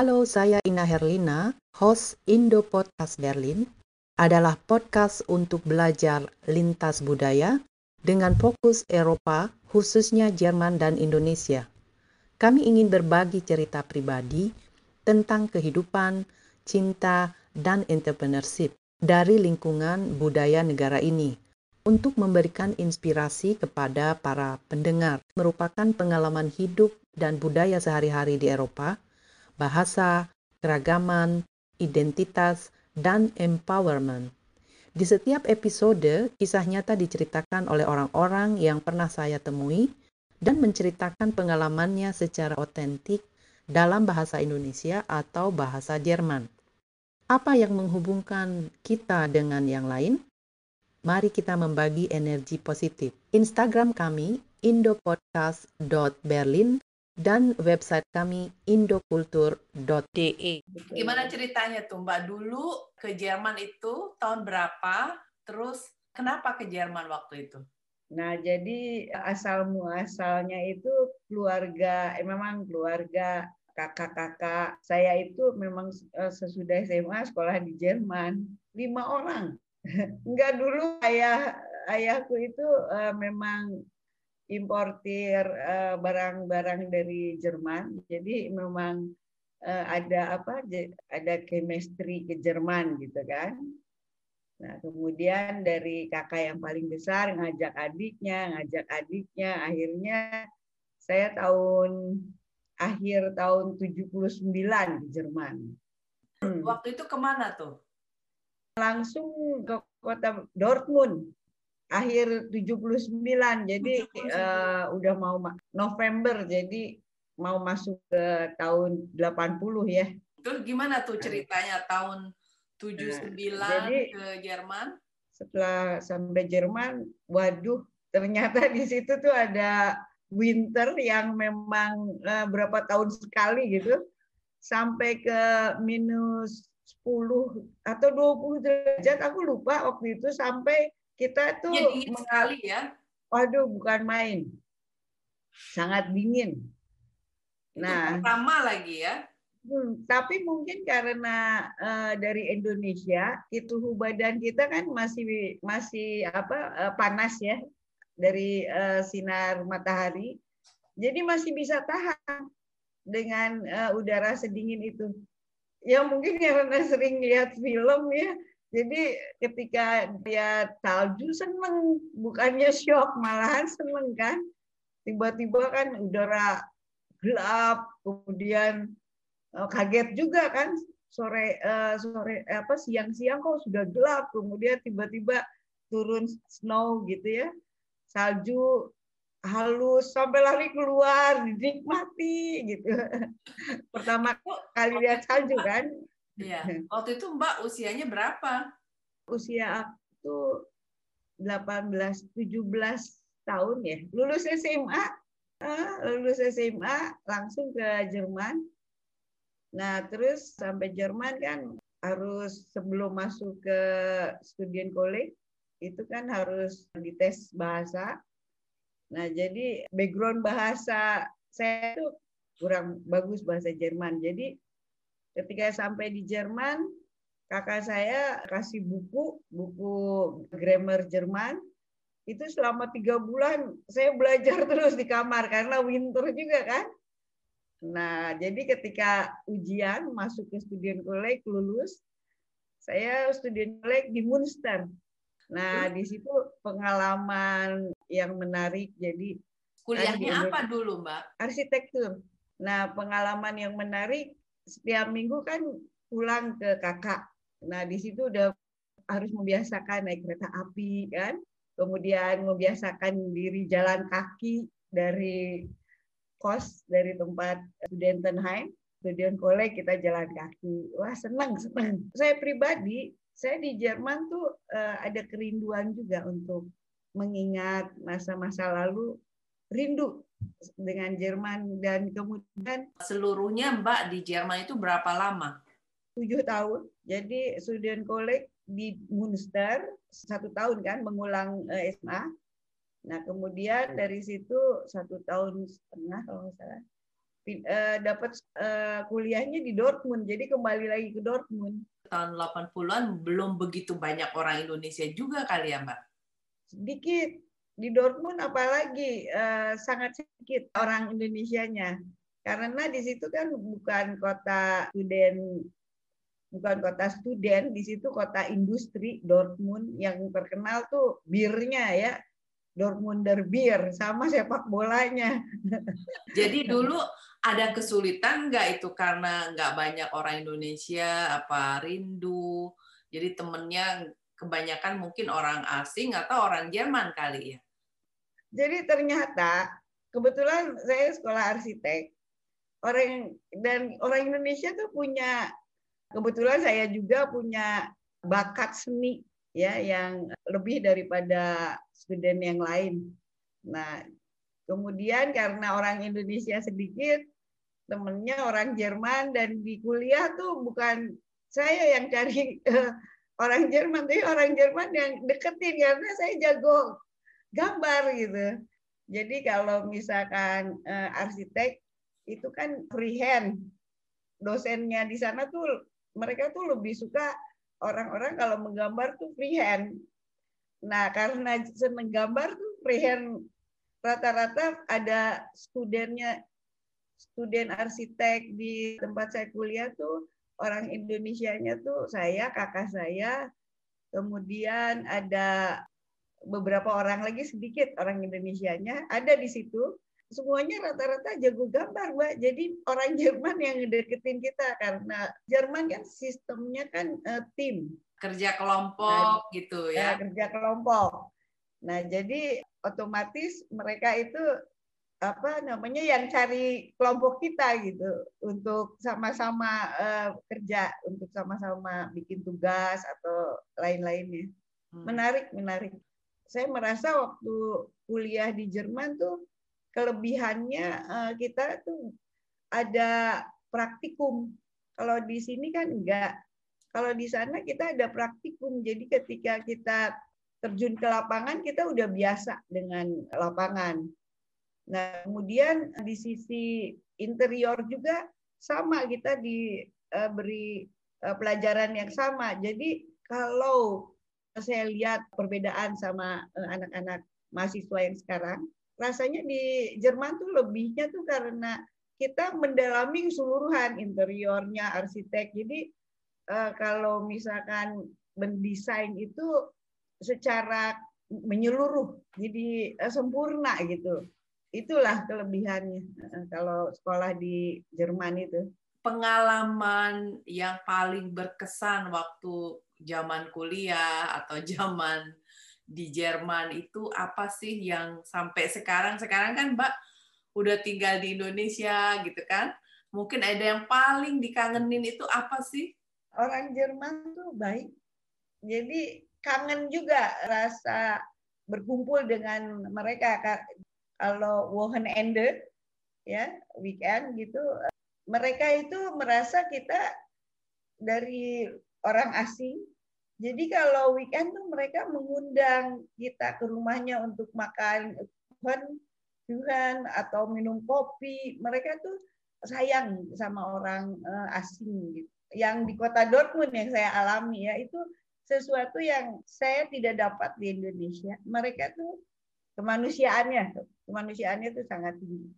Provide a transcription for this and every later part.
Halo, saya Ina Herlina, host Indo Podcast Berlin, adalah podcast untuk belajar lintas budaya dengan fokus Eropa, khususnya Jerman dan Indonesia. Kami ingin berbagi cerita pribadi tentang kehidupan, cinta, dan entrepreneurship dari lingkungan budaya negara ini untuk memberikan inspirasi kepada para pendengar merupakan pengalaman hidup dan budaya sehari-hari di Eropa bahasa, keragaman, identitas, dan empowerment. Di setiap episode, kisah nyata diceritakan oleh orang-orang yang pernah saya temui dan menceritakan pengalamannya secara otentik dalam bahasa Indonesia atau bahasa Jerman. Apa yang menghubungkan kita dengan yang lain? Mari kita membagi energi positif. Instagram kami indopodcast.berlin dan website kami indokultur.de. Gimana ceritanya tuh Mbak? Dulu ke Jerman itu tahun berapa? Terus kenapa ke Jerman waktu itu? Nah, jadi asal muasalnya itu keluarga, eh, memang keluarga kakak-kakak saya itu memang eh, sesudah SMA sekolah di Jerman lima orang. Enggak dulu ayah ayahku itu uh, memang importir eh, barang-barang dari Jerman. Jadi memang eh, ada apa? Ada chemistry ke Jerman gitu kan. Nah, kemudian dari kakak yang paling besar ngajak adiknya, ngajak adiknya, akhirnya saya tahun akhir tahun 79 di Jerman. Waktu itu ke mana tuh? Langsung ke kota Dortmund akhir 79 jadi uh, udah mau November. Jadi mau masuk ke tahun 80 ya. Terus gimana tuh ceritanya tahun 79 nah, jadi, ke Jerman? Setelah sampai Jerman, waduh ternyata di situ tuh ada winter yang memang uh, berapa tahun sekali gitu. Sampai ke minus 10 atau 20 derajat aku lupa waktu itu. Sampai kita tuh ya, sekali ya. Waduh, bukan main. Sangat dingin. Nah, pertama lagi ya. Hmm, tapi mungkin karena uh, dari Indonesia itu badan kita kan masih masih apa uh, panas ya dari uh, sinar matahari, jadi masih bisa tahan dengan uh, udara sedingin itu. Ya mungkin karena sering lihat film ya, jadi ketika dia salju seneng, bukannya shock, malahan seneng kan. Tiba-tiba kan udara gelap, kemudian eh, kaget juga kan sore uh, sore apa siang-siang kok sudah gelap, kemudian tiba-tiba turun snow gitu ya, salju halus sampai lari keluar dinikmati gitu. Pertama kali lihat salju kan, Iya. Waktu itu Mbak usianya berapa? Usia aku 18 17 tahun ya. Lulus SMA, ah, lulus SMA langsung ke Jerman. Nah, terus sampai Jerman kan harus sebelum masuk ke student college itu kan harus dites bahasa. Nah, jadi background bahasa saya itu kurang bagus bahasa Jerman. Jadi Ketika sampai di Jerman, kakak saya kasih buku, buku grammar Jerman. Itu selama tiga bulan saya belajar terus di kamar karena winter juga kan. Nah, jadi ketika ujian masuk ke student college lulus, saya student college di Munster. Nah, di situ pengalaman yang menarik. Jadi kuliahnya apa dulu, Mbak? Arsitektur. Nah, pengalaman yang menarik setiap minggu kan pulang ke kakak. Nah, di situ udah harus membiasakan naik kereta api kan, kemudian membiasakan diri jalan kaki dari kos dari tempat Studentenheim, student college kita jalan kaki. Wah, senang, senang. Saya pribadi, saya di Jerman tuh uh, ada kerinduan juga untuk mengingat masa-masa lalu rindu dengan Jerman dan kemudian seluruhnya Mbak di Jerman itu berapa lama? Tujuh tahun. Jadi student college di Munster satu tahun kan mengulang eh, SMA. Nah kemudian dari situ satu tahun setengah kalau nggak salah uh, dapat uh, kuliahnya di Dortmund. Jadi kembali lagi ke Dortmund. Tahun 80-an belum begitu banyak orang Indonesia juga kali ya, Mbak? Sedikit. Di Dortmund apalagi uh, sangat sedikit orang Indonesianya. Karena di situ kan bukan kota student bukan kota student, di situ kota industri Dortmund yang terkenal tuh birnya ya. Dortmunder Bir sama sepak bolanya. Jadi dulu ada kesulitan nggak itu karena nggak banyak orang Indonesia apa rindu jadi temennya kebanyakan mungkin orang asing atau orang Jerman kali ya. Jadi ternyata kebetulan saya sekolah arsitek orang dan orang Indonesia tuh punya Kebetulan saya juga punya bakat seni ya yang lebih daripada student yang lain. Nah, kemudian karena orang Indonesia sedikit, temennya orang Jerman dan di kuliah tuh bukan saya yang cari uh, orang Jerman, tapi orang Jerman yang deketin karena saya jago gambar gitu. Jadi kalau misalkan uh, arsitek itu kan freehand, dosennya di sana tuh mereka tuh lebih suka orang-orang kalau menggambar tuh freehand. Nah, karena seneng gambar tuh freehand rata-rata ada studennya student arsitek di tempat saya kuliah tuh orang Indonesianya tuh saya, kakak saya, kemudian ada beberapa orang lagi sedikit orang Indonesianya ada di situ semuanya rata-rata jago gambar, Mbak. Jadi orang Jerman yang ngedeketin kita karena Jerman kan sistemnya kan uh, tim. Kerja kelompok nah, gitu ya. ya. Kerja kelompok. Nah, jadi otomatis mereka itu apa namanya yang cari kelompok kita gitu untuk sama-sama uh, kerja untuk sama-sama bikin tugas atau lain-lainnya hmm. menarik menarik saya merasa waktu kuliah di Jerman tuh kelebihannya uh, kita tuh ada praktikum. Kalau di sini kan enggak. Kalau di sana kita ada praktikum. Jadi ketika kita terjun ke lapangan kita udah biasa dengan lapangan. Nah, kemudian di sisi interior juga sama kita diberi eh, eh, pelajaran yang sama. Jadi kalau saya lihat perbedaan sama anak-anak mahasiswa yang sekarang, rasanya di Jerman tuh lebihnya tuh karena kita mendalami keseluruhan interiornya arsitek. Jadi uh, kalau misalkan mendesain itu secara menyeluruh, jadi uh, sempurna gitu. Itulah kelebihannya kalau sekolah di Jerman itu. Pengalaman yang paling berkesan waktu zaman kuliah atau zaman di Jerman itu apa sih yang sampai sekarang? Sekarang kan Mbak udah tinggal di Indonesia gitu kan? Mungkin ada yang paling dikangenin itu apa sih? Orang Jerman tuh baik. Jadi kangen juga rasa berkumpul dengan mereka kalau Wochenende ya weekend gitu mereka itu merasa kita dari orang asing jadi kalau weekend tuh mereka mengundang kita ke rumahnya untuk makan Tuhan, atau minum kopi. Mereka tuh sayang sama orang uh, asing gitu. Yang di kota Dortmund yang saya alami ya itu sesuatu yang saya tidak dapat di Indonesia. Mereka tuh kemanusiaannya, kemanusiaannya tuh sangat tinggi.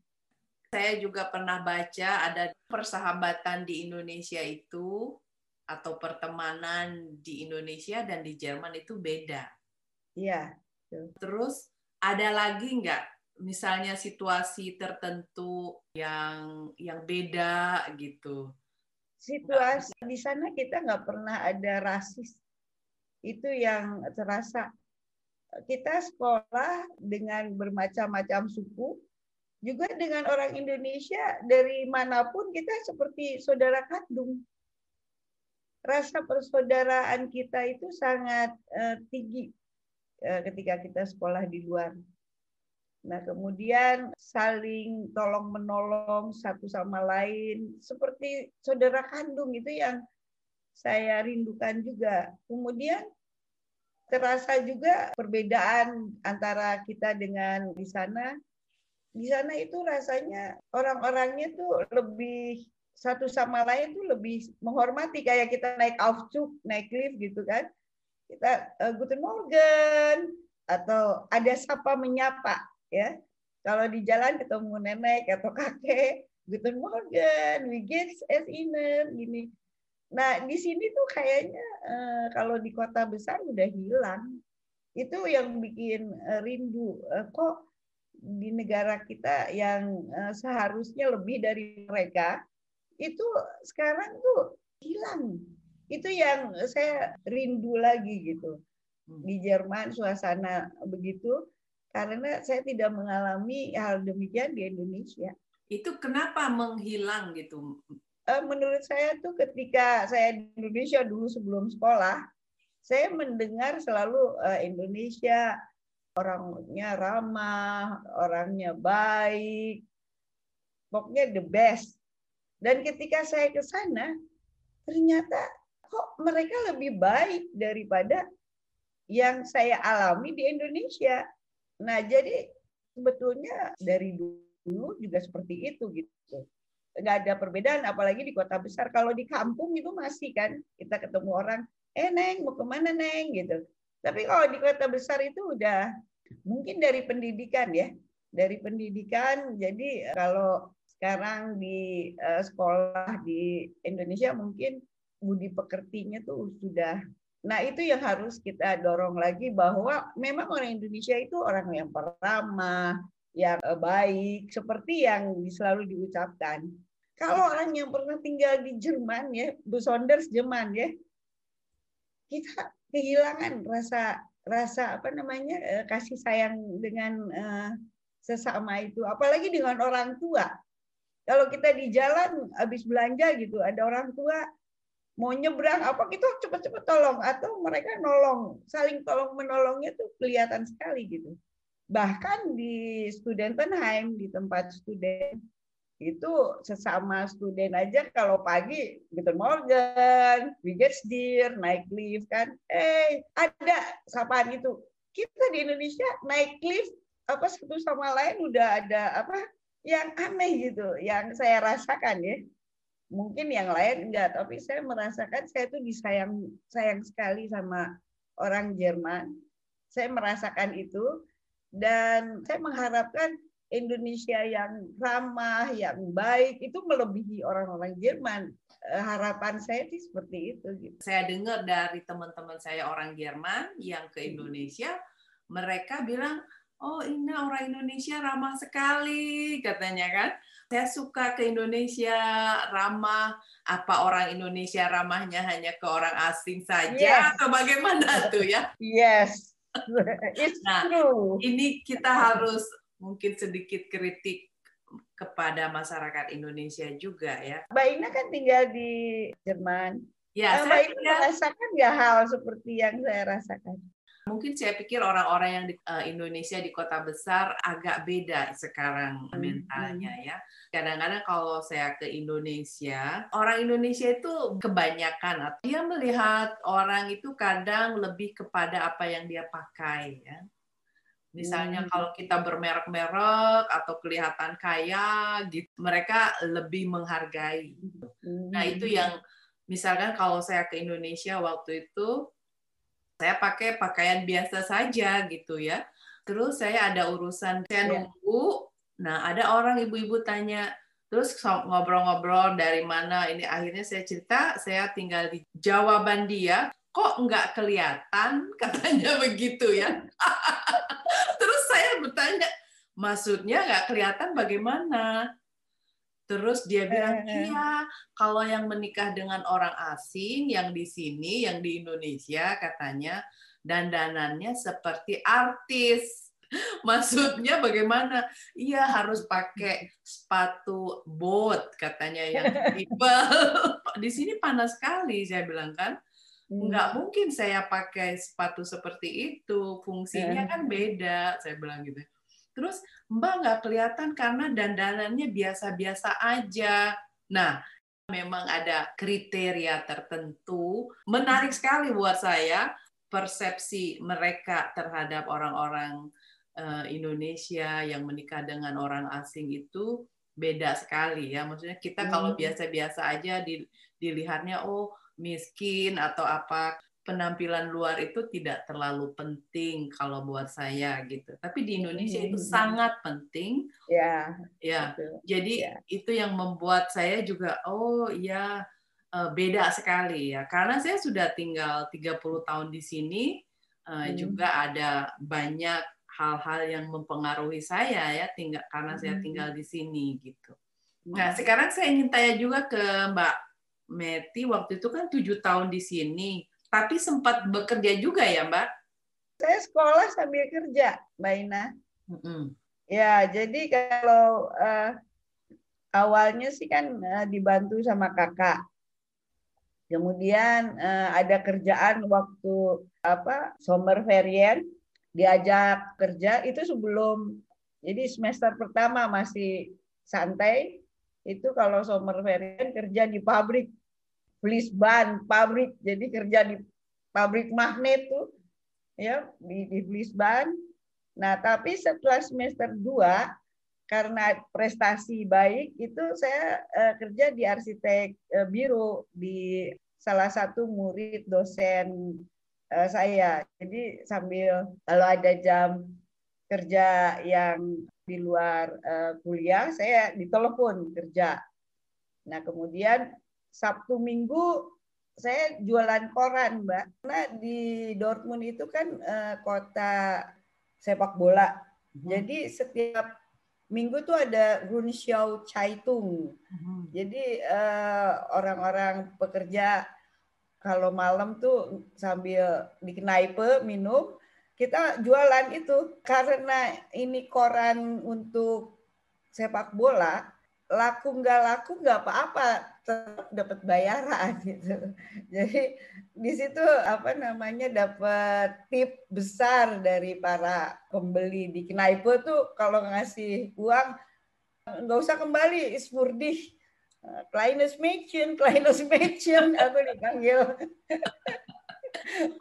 Saya juga pernah baca ada persahabatan di Indonesia itu atau pertemanan di Indonesia dan di Jerman itu beda. Iya. Terus ada lagi nggak misalnya situasi tertentu yang yang beda gitu? Situasi di sana kita nggak pernah ada rasis. Itu yang terasa. Kita sekolah dengan bermacam-macam suku, juga dengan orang Indonesia dari mana pun kita seperti saudara kandung rasa persaudaraan kita itu sangat uh, tinggi uh, ketika kita sekolah di luar. Nah, kemudian saling tolong menolong satu sama lain seperti saudara kandung itu yang saya rindukan juga. Kemudian terasa juga perbedaan antara kita dengan di sana di sana itu rasanya orang-orangnya tuh lebih satu sama lain tuh lebih menghormati kayak kita naik Aufzug, naik lift gitu kan. Kita uh, Guten Morgen atau ada sapa menyapa ya. Kalau di jalan ketemu nenek atau kakek, Guten Morgen, wie geht's es Ihnen gini. Nah, di sini tuh kayaknya uh, kalau di kota besar udah hilang. Itu yang bikin uh, rindu. Uh, kok di negara kita yang seharusnya lebih dari mereka itu sekarang tuh hilang. Itu yang saya rindu lagi gitu. Hmm. Di Jerman suasana begitu karena saya tidak mengalami hal demikian di Indonesia. Itu kenapa menghilang gitu? Eh, menurut saya tuh ketika saya di Indonesia dulu sebelum sekolah, saya mendengar selalu eh, Indonesia orangnya ramah, orangnya baik, pokoknya the best. Dan ketika saya ke sana, ternyata kok mereka lebih baik daripada yang saya alami di Indonesia. Nah, jadi sebetulnya dari dulu juga seperti itu gitu. Nggak ada perbedaan, apalagi di kota besar. Kalau di kampung itu masih kan, kita ketemu orang, eh Neng, mau ke mana Neng? gitu. Tapi kalau di kota besar itu udah mungkin dari pendidikan ya. Dari pendidikan, jadi kalau sekarang di uh, sekolah di Indonesia mungkin budi pekertinya tuh sudah Nah, itu yang harus kita dorong lagi bahwa memang orang Indonesia itu orang yang ramah, yang eh, baik, seperti yang selalu diucapkan. Kalau orang yang pernah tinggal di Jerman ya, Bu Sonders Jerman ya, kita kehilangan rasa rasa apa namanya eh, kasih sayang dengan uh, sesama itu, apalagi dengan orang tua. Kalau kita di jalan habis belanja gitu, ada orang tua mau nyebrang apa kita cepat-cepat tolong atau mereka nolong, saling tolong menolongnya tuh kelihatan sekali gitu. Bahkan di Studentenheim di tempat student itu sesama student aja kalau pagi Guten Morgen, wie geht's dir, naik lift kan, eh ada sapaan itu. Kita di Indonesia naik lift apa satu sama lain udah ada apa yang aneh gitu, yang saya rasakan ya. Mungkin yang lain enggak, tapi saya merasakan saya tuh disayang sayang sekali sama orang Jerman. Saya merasakan itu dan saya mengharapkan Indonesia yang ramah, yang baik itu melebihi orang-orang Jerman. Eh, harapan saya sih seperti itu. Gitu. Saya dengar dari teman-teman saya orang Jerman yang ke Indonesia, mereka bilang oh ini orang Indonesia ramah sekali katanya kan. Saya suka ke Indonesia ramah. Apa orang Indonesia ramahnya hanya ke orang asing saja yes. atau bagaimana tuh ya? Yes, it's nah, true. Ini kita harus mungkin sedikit kritik kepada masyarakat Indonesia juga ya. Mbak Ina kan tinggal di Jerman. Ya, Mbak saya Ina merasakan nggak hal seperti yang saya rasakan? Mungkin saya pikir orang-orang yang di uh, Indonesia di kota besar agak beda sekarang hmm, mentalnya hmm. ya. Kadang-kadang kalau saya ke Indonesia, orang Indonesia itu kebanyakan dia melihat orang itu kadang lebih kepada apa yang dia pakai ya. Misalnya hmm. kalau kita bermerek-merek atau kelihatan kaya, gitu, mereka lebih menghargai. Hmm. Nah itu yang misalkan kalau saya ke Indonesia waktu itu saya pakai pakaian biasa saja gitu ya. Terus saya ada urusan saya iya. nunggu. Nah, ada orang ibu-ibu tanya, terus ngobrol-ngobrol dari mana ini akhirnya saya cerita saya tinggal di jawaban dia kok nggak kelihatan katanya begitu ya terus saya bertanya maksudnya nggak kelihatan bagaimana Terus dia bilang, eh, eh. iya, kalau yang menikah dengan orang asing, yang di sini, yang di Indonesia katanya, dandanannya seperti artis. Maksudnya bagaimana? Iya harus pakai sepatu bot katanya yang tebal. di sini panas sekali, saya bilang kan. Nggak hmm. mungkin saya pakai sepatu seperti itu, fungsinya eh. kan beda, saya bilang gitu. Terus Mbak nggak kelihatan karena dandanannya biasa-biasa aja. Nah, memang ada kriteria tertentu. Menarik sekali buat saya persepsi mereka terhadap orang-orang uh, Indonesia yang menikah dengan orang asing itu beda sekali ya. Maksudnya kita kalau hmm. biasa-biasa aja dilihatnya oh miskin atau apa penampilan luar itu tidak terlalu penting kalau buat saya gitu. Tapi di Indonesia itu hmm. sangat penting. Ya. Ya. Jadi ya. itu yang membuat saya juga oh ya beda sekali ya. Karena saya sudah tinggal 30 tahun di sini hmm. juga ada banyak hal-hal yang mempengaruhi saya ya tinggal karena saya hmm. tinggal di sini gitu. Nah, sekarang saya ingin tanya juga ke Mbak Meti waktu itu kan tujuh tahun di sini, tapi sempat bekerja juga ya Mbak? Saya sekolah sambil kerja, Mbak Ina. Mm-hmm. Ya, jadi kalau uh, awalnya sih kan uh, dibantu sama kakak. Kemudian uh, ada kerjaan waktu apa summer varian diajak kerja itu sebelum jadi semester pertama masih santai itu kalau summer varian kerja di pabrik fleece ban pabrik jadi kerja di pabrik magnet tuh ya di di fleece ban nah tapi setelah semester 2 karena prestasi baik itu saya uh, kerja di arsitek uh, biro di salah satu murid dosen uh, saya jadi sambil kalau ada jam kerja yang di luar uh, kuliah saya ditelepon kerja. Nah kemudian Sabtu Minggu saya jualan koran mbak. Karena di Dortmund itu kan uh, kota sepak bola. Hmm. Jadi setiap minggu tuh ada Rundschau Zeitung. Hmm. Jadi orang-orang uh, pekerja kalau malam tuh sambil di knaipe minum kita jualan itu karena ini koran untuk sepak bola laku nggak laku nggak apa-apa tetap dapat bayaran gitu. Jadi di situ apa namanya dapat tip besar dari para pembeli. Di knaipe tuh kalau ngasih uang nggak usah kembali ismurdih kleines Mädchen kleines Mädchen aku dipanggil.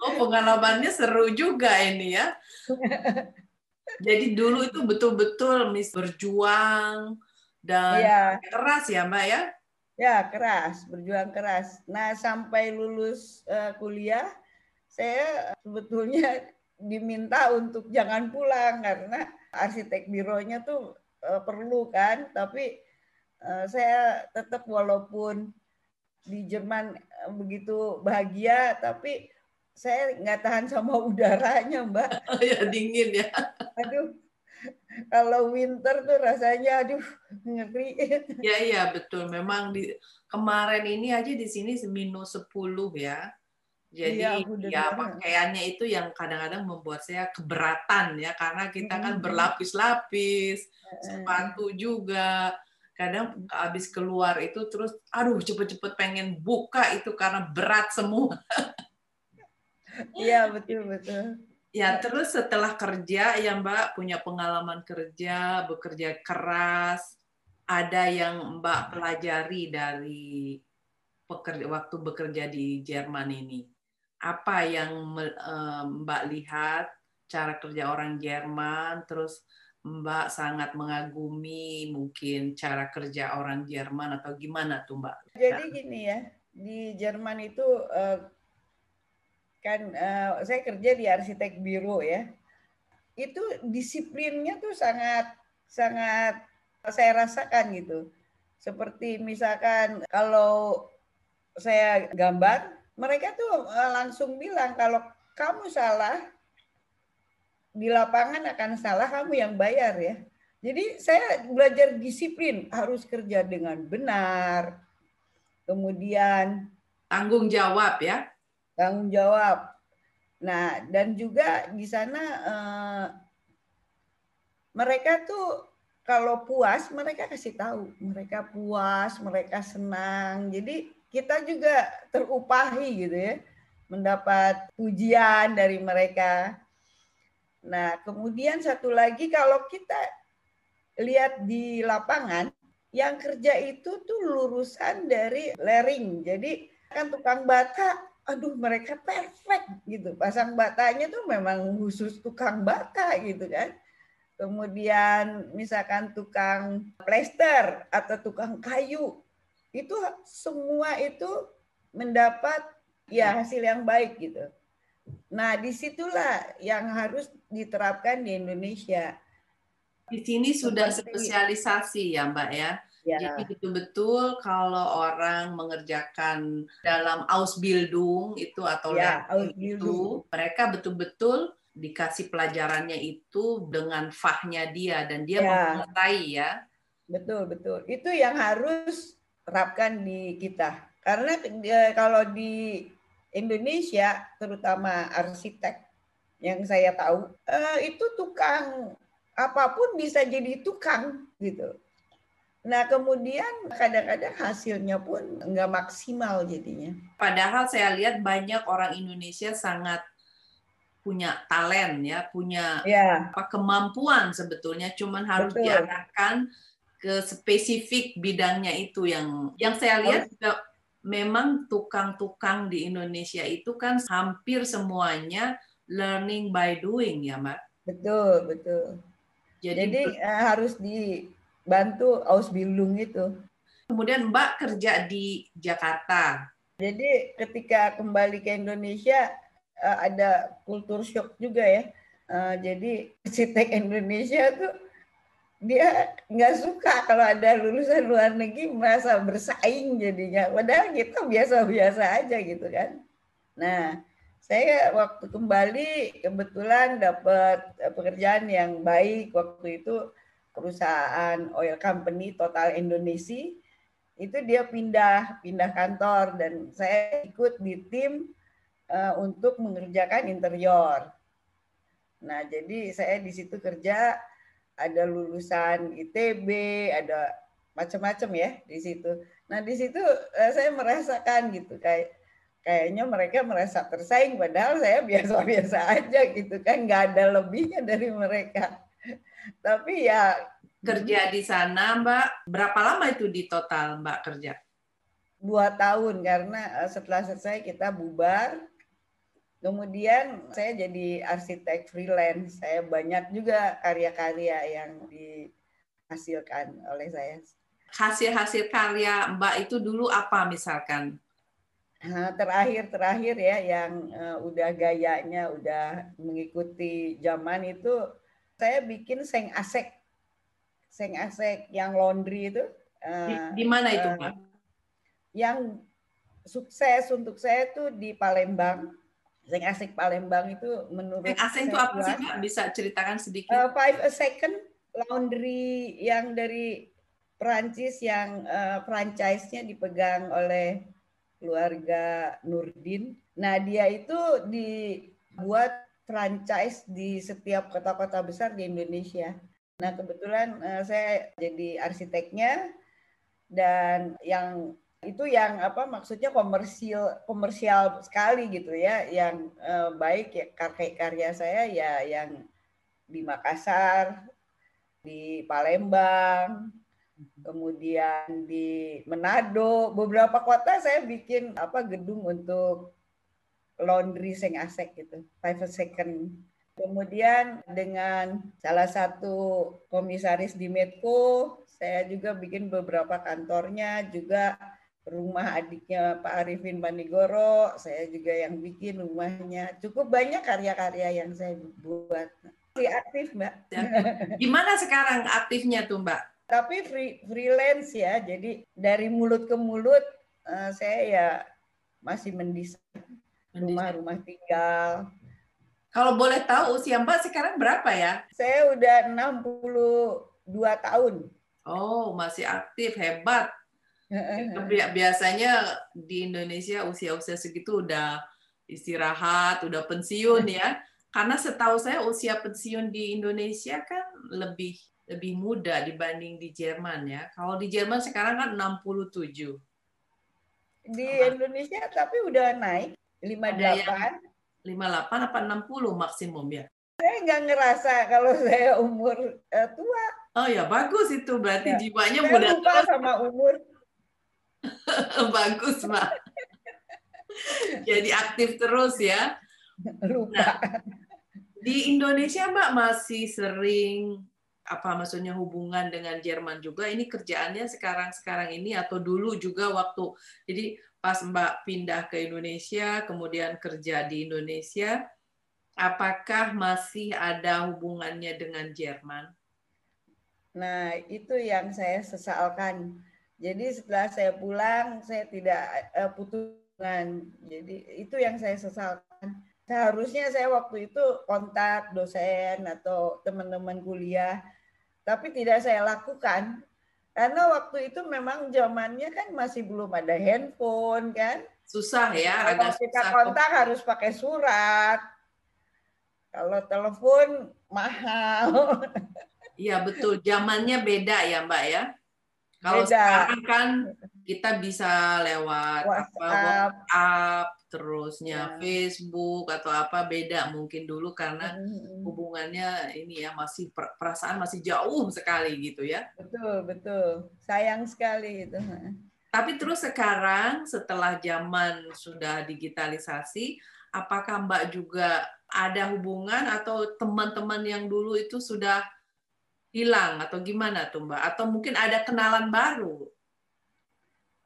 Oh, pengalamannya seru juga ini ya. Jadi dulu itu betul-betul mis berjuang dan ya. keras ya, Mbak ya? Ya, keras, berjuang keras. Nah, sampai lulus uh, kuliah, saya sebetulnya diminta untuk jangan pulang karena arsitek bironya tuh uh, perlu kan, tapi uh, saya tetap walaupun di Jerman begitu bahagia, tapi saya nggak tahan sama udaranya mbak. ya dingin ya. Aduh, kalau winter tuh rasanya aduh ngeri. Ya iya betul. Memang di kemarin ini aja di sini minus 10 ya. Jadi iya, ya pakaiannya itu yang kadang-kadang membuat saya keberatan ya karena kita kan berlapis-lapis, sepatu juga. Kadang habis keluar itu terus aduh cepet-cepet pengen buka itu karena berat semua. Iya betul betul. Ya terus setelah kerja ya Mbak punya pengalaman kerja bekerja keras ada yang Mbak pelajari dari pekerja waktu bekerja di Jerman ini apa yang eh, Mbak lihat cara kerja orang Jerman terus Mbak sangat mengagumi mungkin cara kerja orang Jerman atau gimana tuh Mbak? Jadi gini ya di Jerman itu eh, kan uh, saya kerja di arsitek biro ya. Itu disiplinnya tuh sangat sangat saya rasakan gitu. Seperti misalkan kalau saya gambar mereka tuh eh, langsung bilang kalau kamu salah di lapangan akan salah kamu yang bayar ya. Jadi saya belajar disiplin harus kerja dengan benar. Kemudian tanggung jawab ya tanggung jawab. Nah, dan juga di sana eh, mereka tuh kalau puas mereka kasih tahu, mereka puas, mereka senang. Jadi kita juga terupahi gitu ya, mendapat pujian dari mereka. Nah, kemudian satu lagi kalau kita lihat di lapangan, yang kerja itu tuh lurusan dari lereng. Jadi kan tukang bata aduh mereka perfect gitu pasang batanya tuh memang khusus tukang bata gitu kan kemudian misalkan tukang plester atau tukang kayu, itu semua itu mendapat ya hasil yang baik gitu. Nah, di situlah yang harus diterapkan di Indonesia. Di sini sudah spesialisasi ya Mbak ya. Ya. Jadi betul-betul kalau orang mengerjakan dalam Ausbildung itu atau ya, itu, mereka betul-betul dikasih pelajarannya itu dengan fahnya dia dan dia ya. menguasai ya. Betul betul. Itu yang harus terapkan di kita. Karena e, kalau di Indonesia, terutama arsitek yang saya tahu, e, itu tukang apa pun bisa jadi tukang gitu. Nah, kemudian kadang-kadang hasilnya pun nggak maksimal jadinya. Padahal saya lihat banyak orang Indonesia sangat punya talent ya, punya ya. apa kemampuan sebetulnya, cuman harus Betul. diarahkan ke spesifik bidangnya itu yang yang saya lihat juga memang tukang-tukang di Indonesia itu kan hampir semuanya learning by doing ya, Mbak. Betul, betul. Jadi, Jadi uh, harus di bantu Ausbildung itu. Kemudian Mbak kerja di Jakarta. Jadi ketika kembali ke Indonesia eh, ada kultur shock juga ya. Eh, jadi arsitek Indonesia tuh dia nggak suka kalau ada lulusan luar negeri merasa bersaing jadinya. Padahal kita biasa-biasa aja gitu kan. Nah, saya waktu kembali kebetulan dapat pekerjaan yang baik waktu itu perusahaan oil company Total Indonesia itu dia pindah pindah kantor dan saya ikut di tim uh, untuk mengerjakan interior. Nah, jadi saya di situ kerja ada lulusan ITB, ada macam-macam ya di situ. Nah, di situ uh, saya merasakan gitu kayak kayaknya mereka merasa tersaing padahal saya biasa-biasa aja gitu kan nggak ada lebihnya dari mereka tapi ya kerja di sana Mbak berapa lama itu di total Mbak kerja? Dua tahun karena eh, setelah selesai kita bubar. Kemudian saya jadi arsitek freelance. Saya banyak juga karya-karya yang dihasilkan oleh saya. Hasil-hasil karya Mbak itu dulu apa misalkan? Terakhir-terakhir ya yang uh, udah gayanya udah mengikuti zaman itu saya bikin seng asek seng asek yang laundry itu di, uh, di mana itu uh, Pak? Yang sukses untuk saya itu di Palembang. Seng asek Palembang itu menurut Seng asek itu apa sih Pak? Bisa ceritakan sedikit? Uh, five a second laundry yang dari Perancis yang uh, franchise-nya dipegang oleh keluarga Nurdin. Nah, dia itu dibuat franchise di setiap kota-kota besar di Indonesia. Nah, kebetulan uh, saya jadi arsiteknya dan yang itu yang apa maksudnya komersial komersial sekali gitu ya yang uh, baik ya karya karya saya ya yang di Makassar di Palembang kemudian di Manado beberapa kota saya bikin apa gedung untuk laundry sing asek gitu, five second. Kemudian dengan salah satu komisaris di Medco, saya juga bikin beberapa kantornya, juga rumah adiknya Pak Arifin Panigoro, saya juga yang bikin rumahnya. Cukup banyak karya-karya yang saya buat. Masih aktif, Mbak. Gimana sekarang aktifnya tuh, Mbak? Tapi free, freelance ya, jadi dari mulut ke mulut uh, saya ya masih mendesain rumah-rumah tinggal. Kalau boleh tahu usia Mbak sekarang berapa ya? Saya udah 62 tahun. Oh, masih aktif, hebat. Biasanya di Indonesia usia-usia segitu udah istirahat, udah pensiun ya. Karena setahu saya usia pensiun di Indonesia kan lebih lebih muda dibanding di Jerman ya. Kalau di Jerman sekarang kan 67. Di Indonesia tapi udah naik. 58. 58 apa 60 maksimum ya? Saya nggak ngerasa kalau saya umur uh, tua. Oh ya bagus itu berarti ya. jiwanya saya muda lupa terus. sama umur. bagus mbak. Jadi aktif terus ya. Lupa. Nah, di Indonesia mbak masih sering apa maksudnya hubungan dengan Jerman juga ini kerjaannya sekarang-sekarang ini atau dulu juga waktu jadi pas Mbak pindah ke Indonesia kemudian kerja di Indonesia apakah masih ada hubungannya dengan Jerman? Nah, itu yang saya sesalkan. Jadi setelah saya pulang saya tidak uh, putus Jadi itu yang saya sesalkan seharusnya saya waktu itu kontak dosen atau teman-teman kuliah, tapi tidak saya lakukan karena waktu itu memang zamannya kan masih belum ada handphone kan. Susah ya, Kalau agak kita susah. kontak harus pakai surat. Kalau telepon mahal. Iya betul, zamannya beda ya Mbak ya. Kalau sekarang kan kita bisa lewat WhatsApp, apa, WhatsApp terusnya ya. Facebook atau apa beda mungkin dulu karena hubungannya ini ya masih perasaan masih jauh sekali gitu ya. Betul, betul. Sayang sekali itu. Tapi terus sekarang setelah zaman sudah digitalisasi, apakah Mbak juga ada hubungan atau teman-teman yang dulu itu sudah hilang atau gimana tuh Mbak? Atau mungkin ada kenalan baru?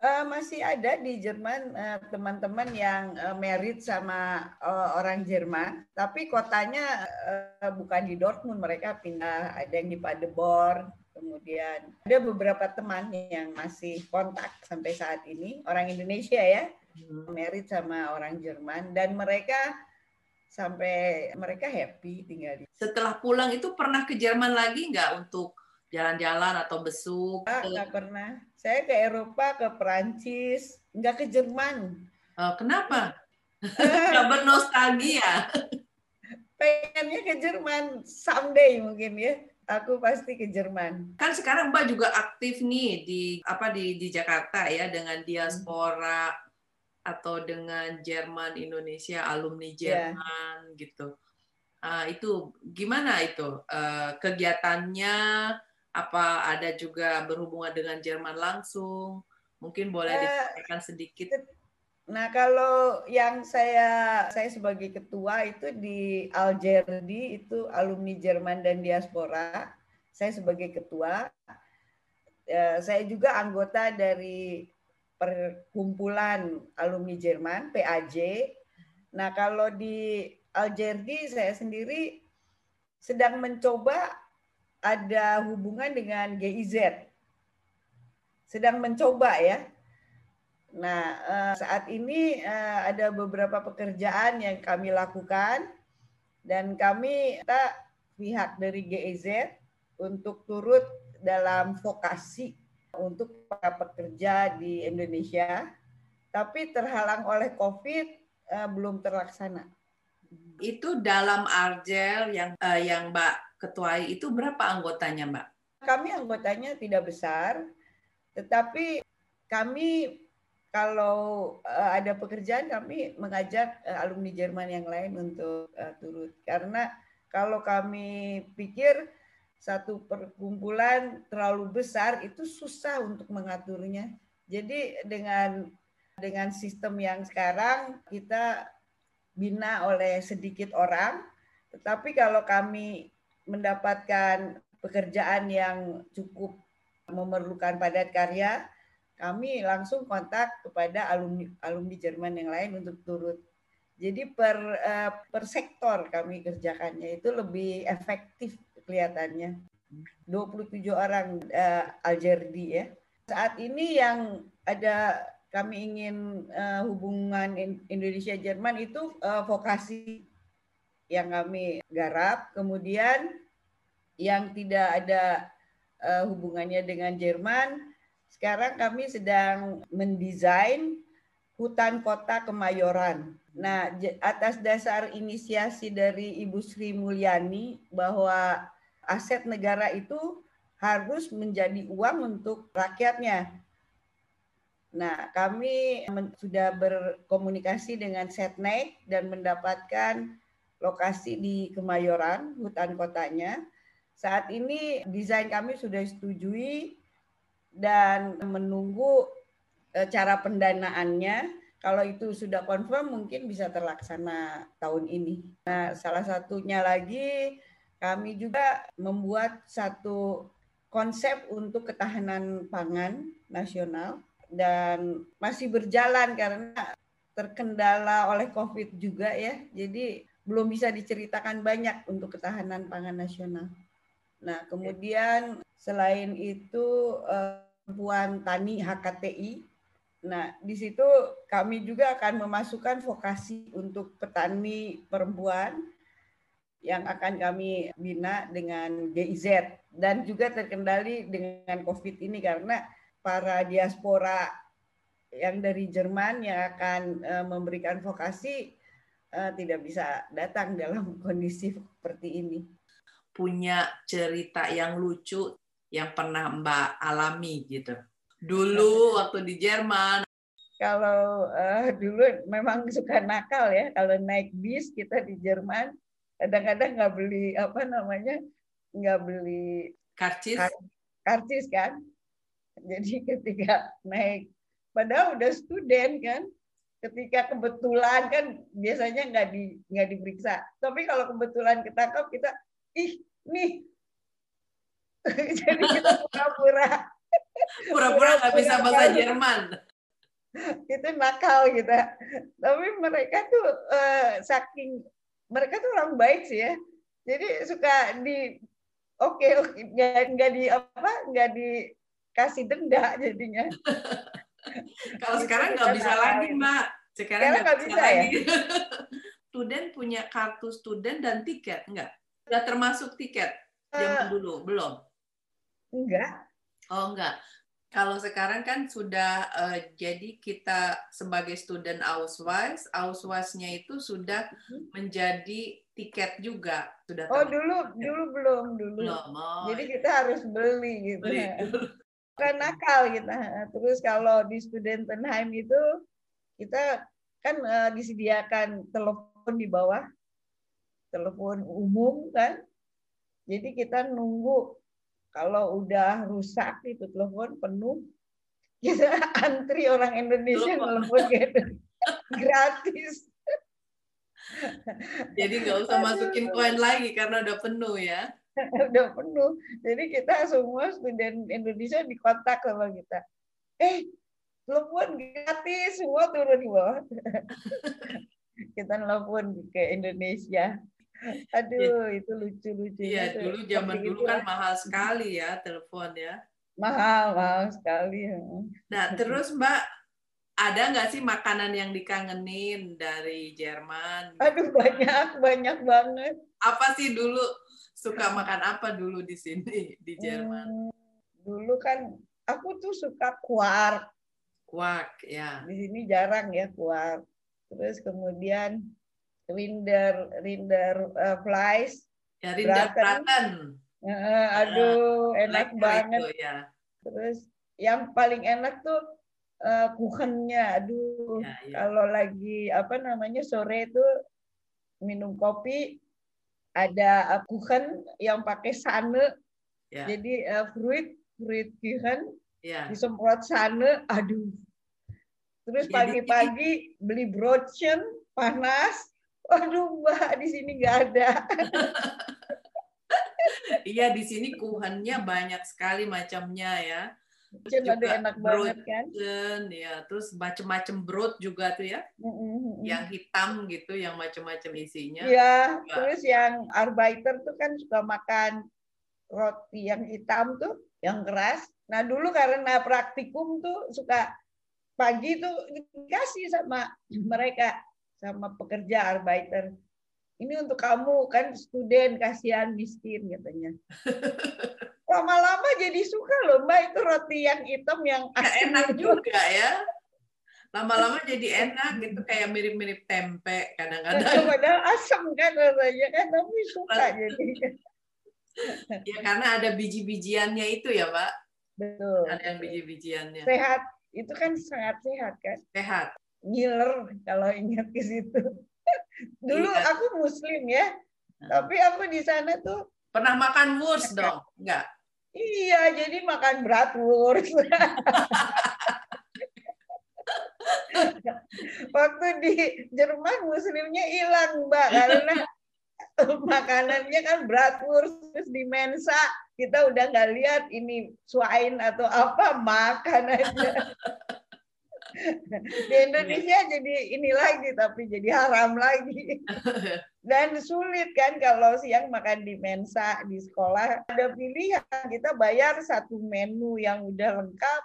Uh, masih ada di Jerman uh, teman-teman yang uh, married sama uh, orang Jerman, tapi kotanya uh, bukan di Dortmund, mereka pindah ada yang di Paderborn, kemudian ada beberapa teman yang masih kontak sampai saat ini orang Indonesia ya, hmm. married sama orang Jerman dan mereka sampai mereka happy tinggal di. Setelah pulang itu pernah ke Jerman lagi nggak untuk jalan-jalan atau besuk? Ah, nggak pernah. Saya ke Eropa, ke Perancis, nggak ke Jerman. Oh, kenapa? Nggak bernostalgia? Pengennya ke Jerman someday mungkin ya. Aku pasti ke Jerman. Kan sekarang Mbak juga aktif nih di apa di di Jakarta ya dengan diaspora hmm. atau dengan Jerman Indonesia alumni iya. Jerman yeah. gitu. Uh, itu gimana itu uh, kegiatannya apa ada juga berhubungan dengan Jerman langsung? Mungkin boleh disampaikan sedikit. Nah, kalau yang saya saya sebagai ketua itu di Algerdi itu alumni Jerman dan diaspora. Saya sebagai ketua. Ya, saya juga anggota dari perkumpulan alumni Jerman PAJ. Nah, kalau di Algerdi saya sendiri sedang mencoba ada hubungan dengan GIZ. Sedang mencoba ya. Nah, eh, saat ini eh, ada beberapa pekerjaan yang kami lakukan dan kami kita pihak dari GIZ untuk turut dalam vokasi untuk para pekerja di Indonesia, tapi terhalang oleh COVID eh, belum terlaksana. Itu dalam Argel yang yang Mbak ketuai itu berapa anggotanya, Mbak? Kami anggotanya tidak besar, tetapi kami kalau uh, ada pekerjaan kami mengajak uh, alumni Jerman yang lain untuk uh, turut karena kalau kami pikir satu perkumpulan terlalu besar itu susah untuk mengaturnya. Jadi dengan dengan sistem yang sekarang kita bina oleh sedikit orang, tetapi kalau kami mendapatkan pekerjaan yang cukup memerlukan padat karya, kami langsung kontak kepada alumni alumni Jerman yang lain untuk turut. Jadi per uh, per sektor kami kerjakannya itu lebih efektif kelihatannya. 27 orang uh, Algerdi ya. Saat ini yang ada kami ingin uh, hubungan Indonesia Jerman itu uh, vokasi yang kami garap. Kemudian yang tidak ada uh, hubungannya dengan Jerman, sekarang kami sedang mendesain hutan kota Kemayoran. Nah, atas dasar inisiasi dari Ibu Sri Mulyani bahwa aset negara itu harus menjadi uang untuk rakyatnya. Nah, kami sudah berkomunikasi dengan Setnek dan mendapatkan lokasi di Kemayoran, hutan kotanya. Saat ini desain kami sudah disetujui dan menunggu e, cara pendanaannya. Kalau itu sudah confirm mungkin bisa terlaksana tahun ini. Nah, salah satunya lagi kami juga membuat satu konsep untuk ketahanan pangan nasional dan masih berjalan karena terkendala oleh COVID juga ya. Jadi belum bisa diceritakan banyak untuk ketahanan pangan nasional. Nah, kemudian selain itu perempuan tani HKTI. Nah, di situ kami juga akan memasukkan vokasi untuk petani perempuan yang akan kami bina dengan GIZ dan juga terkendali dengan COVID ini karena para diaspora yang dari Jerman yang akan uh, memberikan vokasi uh, tidak bisa datang dalam kondisi seperti ini. Punya cerita yang lucu yang pernah Mbak alami gitu. Dulu waktu di Jerman. Kalau uh, dulu memang suka nakal ya kalau naik bis kita di Jerman kadang-kadang nggak beli apa namanya nggak beli karcis karcis kan jadi ketika naik padahal udah student kan ketika kebetulan kan biasanya nggak di nggak diperiksa. Tapi kalau kebetulan ketangkap kita ih nih. Jadi kita pura-pura. Pura-pura nggak bisa bahasa Jerman. Itu nakal kita tapi mereka tuh uh, saking mereka tuh orang baik sih ya. Jadi suka di oke okay, nggak di apa nggak dikasih denda jadinya. Kalau sekarang nggak bisa lagi mbak. Sekarang nggak bisa, bisa lagi. Ya? student punya kartu student dan tiket nggak? Nggak termasuk tiket zaman uh, dulu belum? Enggak. Oh enggak. Kalau sekarang kan sudah uh, jadi kita sebagai student Ausweis, Ausweisnya itu sudah mhm. menjadi tiket juga sudah. Oh dulu dulu belum dulu. Belum. Oh, jadi iya. kita harus beli gitu. Beli Kan nakal kita. Terus kalau di Studentenheim itu kita kan uh, disediakan telepon di bawah, telepon umum kan. Jadi kita nunggu kalau udah rusak itu telepon penuh, kita antri orang Indonesia telepon gitu. Gratis. Jadi nggak usah masukin koin lagi karena udah penuh ya. udah penuh. Jadi kita semua student Indonesia dikontak sama kita. Eh, telepon gratis, semua turun di bawah. kita telepon ke Indonesia. Aduh, itu lucu-lucu. Iya, dulu zaman dulu kan mahal sekali ya telepon ya. Mahal, mahal sekali. Ya. Nah, terus Mbak, ada nggak sih makanan yang dikangenin dari Jerman? Aduh, banyak, banyak banget. Apa sih dulu suka makan apa dulu di sini di Jerman? Hmm, dulu kan aku tuh suka kuark. Kuark, ya. Di sini jarang ya kuark. Terus kemudian Rinder Rinder uh, Flies. Ya Rinder Braten. Uh, aduh, uh, enak banget. Itu, ya. Terus yang paling enak tuh uh, kuchennya. Aduh, ya, ya. kalau lagi apa namanya sore itu minum kopi ada uh, kuchen yang pakai sane. Ya. Jadi uh, fruit fruit kuchen ya. disemprot sane. Aduh. Terus pagi-pagi beli brotchen panas Waduh Mbak, di sini nggak ada. iya, di sini kuhannya banyak sekali macamnya ya. Juga enak banget kan? ya, terus macam-macam brot juga tuh ya, mm-hmm. yang hitam gitu, yang macam-macam isinya. Iya, terus yang arbeiter tuh kan suka makan roti yang hitam tuh, yang keras. Nah dulu karena praktikum tuh suka pagi tuh dikasih sama mereka sama pekerja arbeiter ini untuk kamu kan student kasihan miskin katanya lama-lama jadi suka loh mbak. Itu roti yang hitam yang asin enak itu. juga ya. Lama-lama jadi enak gitu kayak mirip-mirip tempe kadang-kadang. Padahal asam kan rasanya. Kan tapi suka jadi. Ya karena ada biji-bijiannya itu ya pak betul. Ada yang biji-bijiannya. Sehat. Itu kan sangat sehat kan? Sehat. Ngiler kalau ingat ke situ. Dulu aku muslim ya, tapi aku di sana tuh pernah makan wurst dong? Enggak. Iya, jadi makan bratwurst. Waktu di Jerman muslimnya hilang, Mbak, karena makanannya kan bratwurst terus di mensa kita udah nggak lihat ini swine atau apa makan aja di Indonesia jadi ini lagi tapi jadi haram lagi dan sulit kan kalau siang makan di mensa di sekolah. Ada pilihan kita bayar satu menu yang udah lengkap.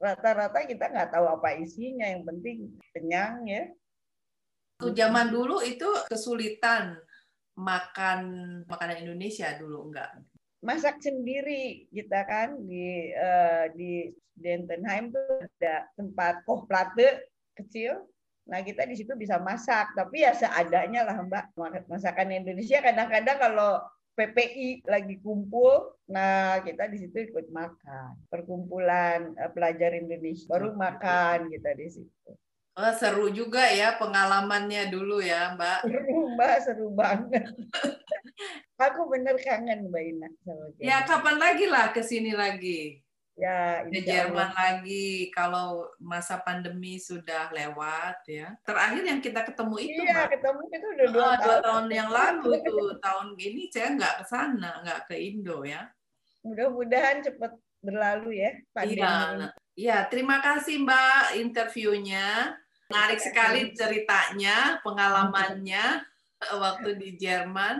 Rata-rata kita nggak tahu apa isinya yang penting kenyang ya. Waktu zaman dulu itu kesulitan makan makanan Indonesia dulu enggak masak sendiri kita kan di uh, di Dentenheim tuh ada tempat kohlplate kecil. Nah kita di situ bisa masak, tapi ya seadanya lah Mbak. Masakan Indonesia kadang-kadang kalau PPI lagi kumpul, nah kita di situ ikut makan. Perkumpulan uh, pelajar Indonesia baru makan kita di situ. Oh, seru juga ya pengalamannya dulu ya, Mbak. Seru, Mbak, seru banget. Aku bener kangen Mbak Ina. ya, kapan lagi lah ke sini lagi? Ya, ke Jerman lagi kalau masa pandemi sudah lewat ya. Terakhir yang kita ketemu itu Iya, Mbak. ketemu itu udah dua, oh, tahun. dua tahun yang lalu tuh. Tahun ini saya nggak ke sana, nggak ke Indo ya. Mudah-mudahan cepat berlalu ya pandemi Iya. ini. Ya, terima kasih Mbak interviewnya. Menarik sekali ceritanya, pengalamannya waktu di Jerman.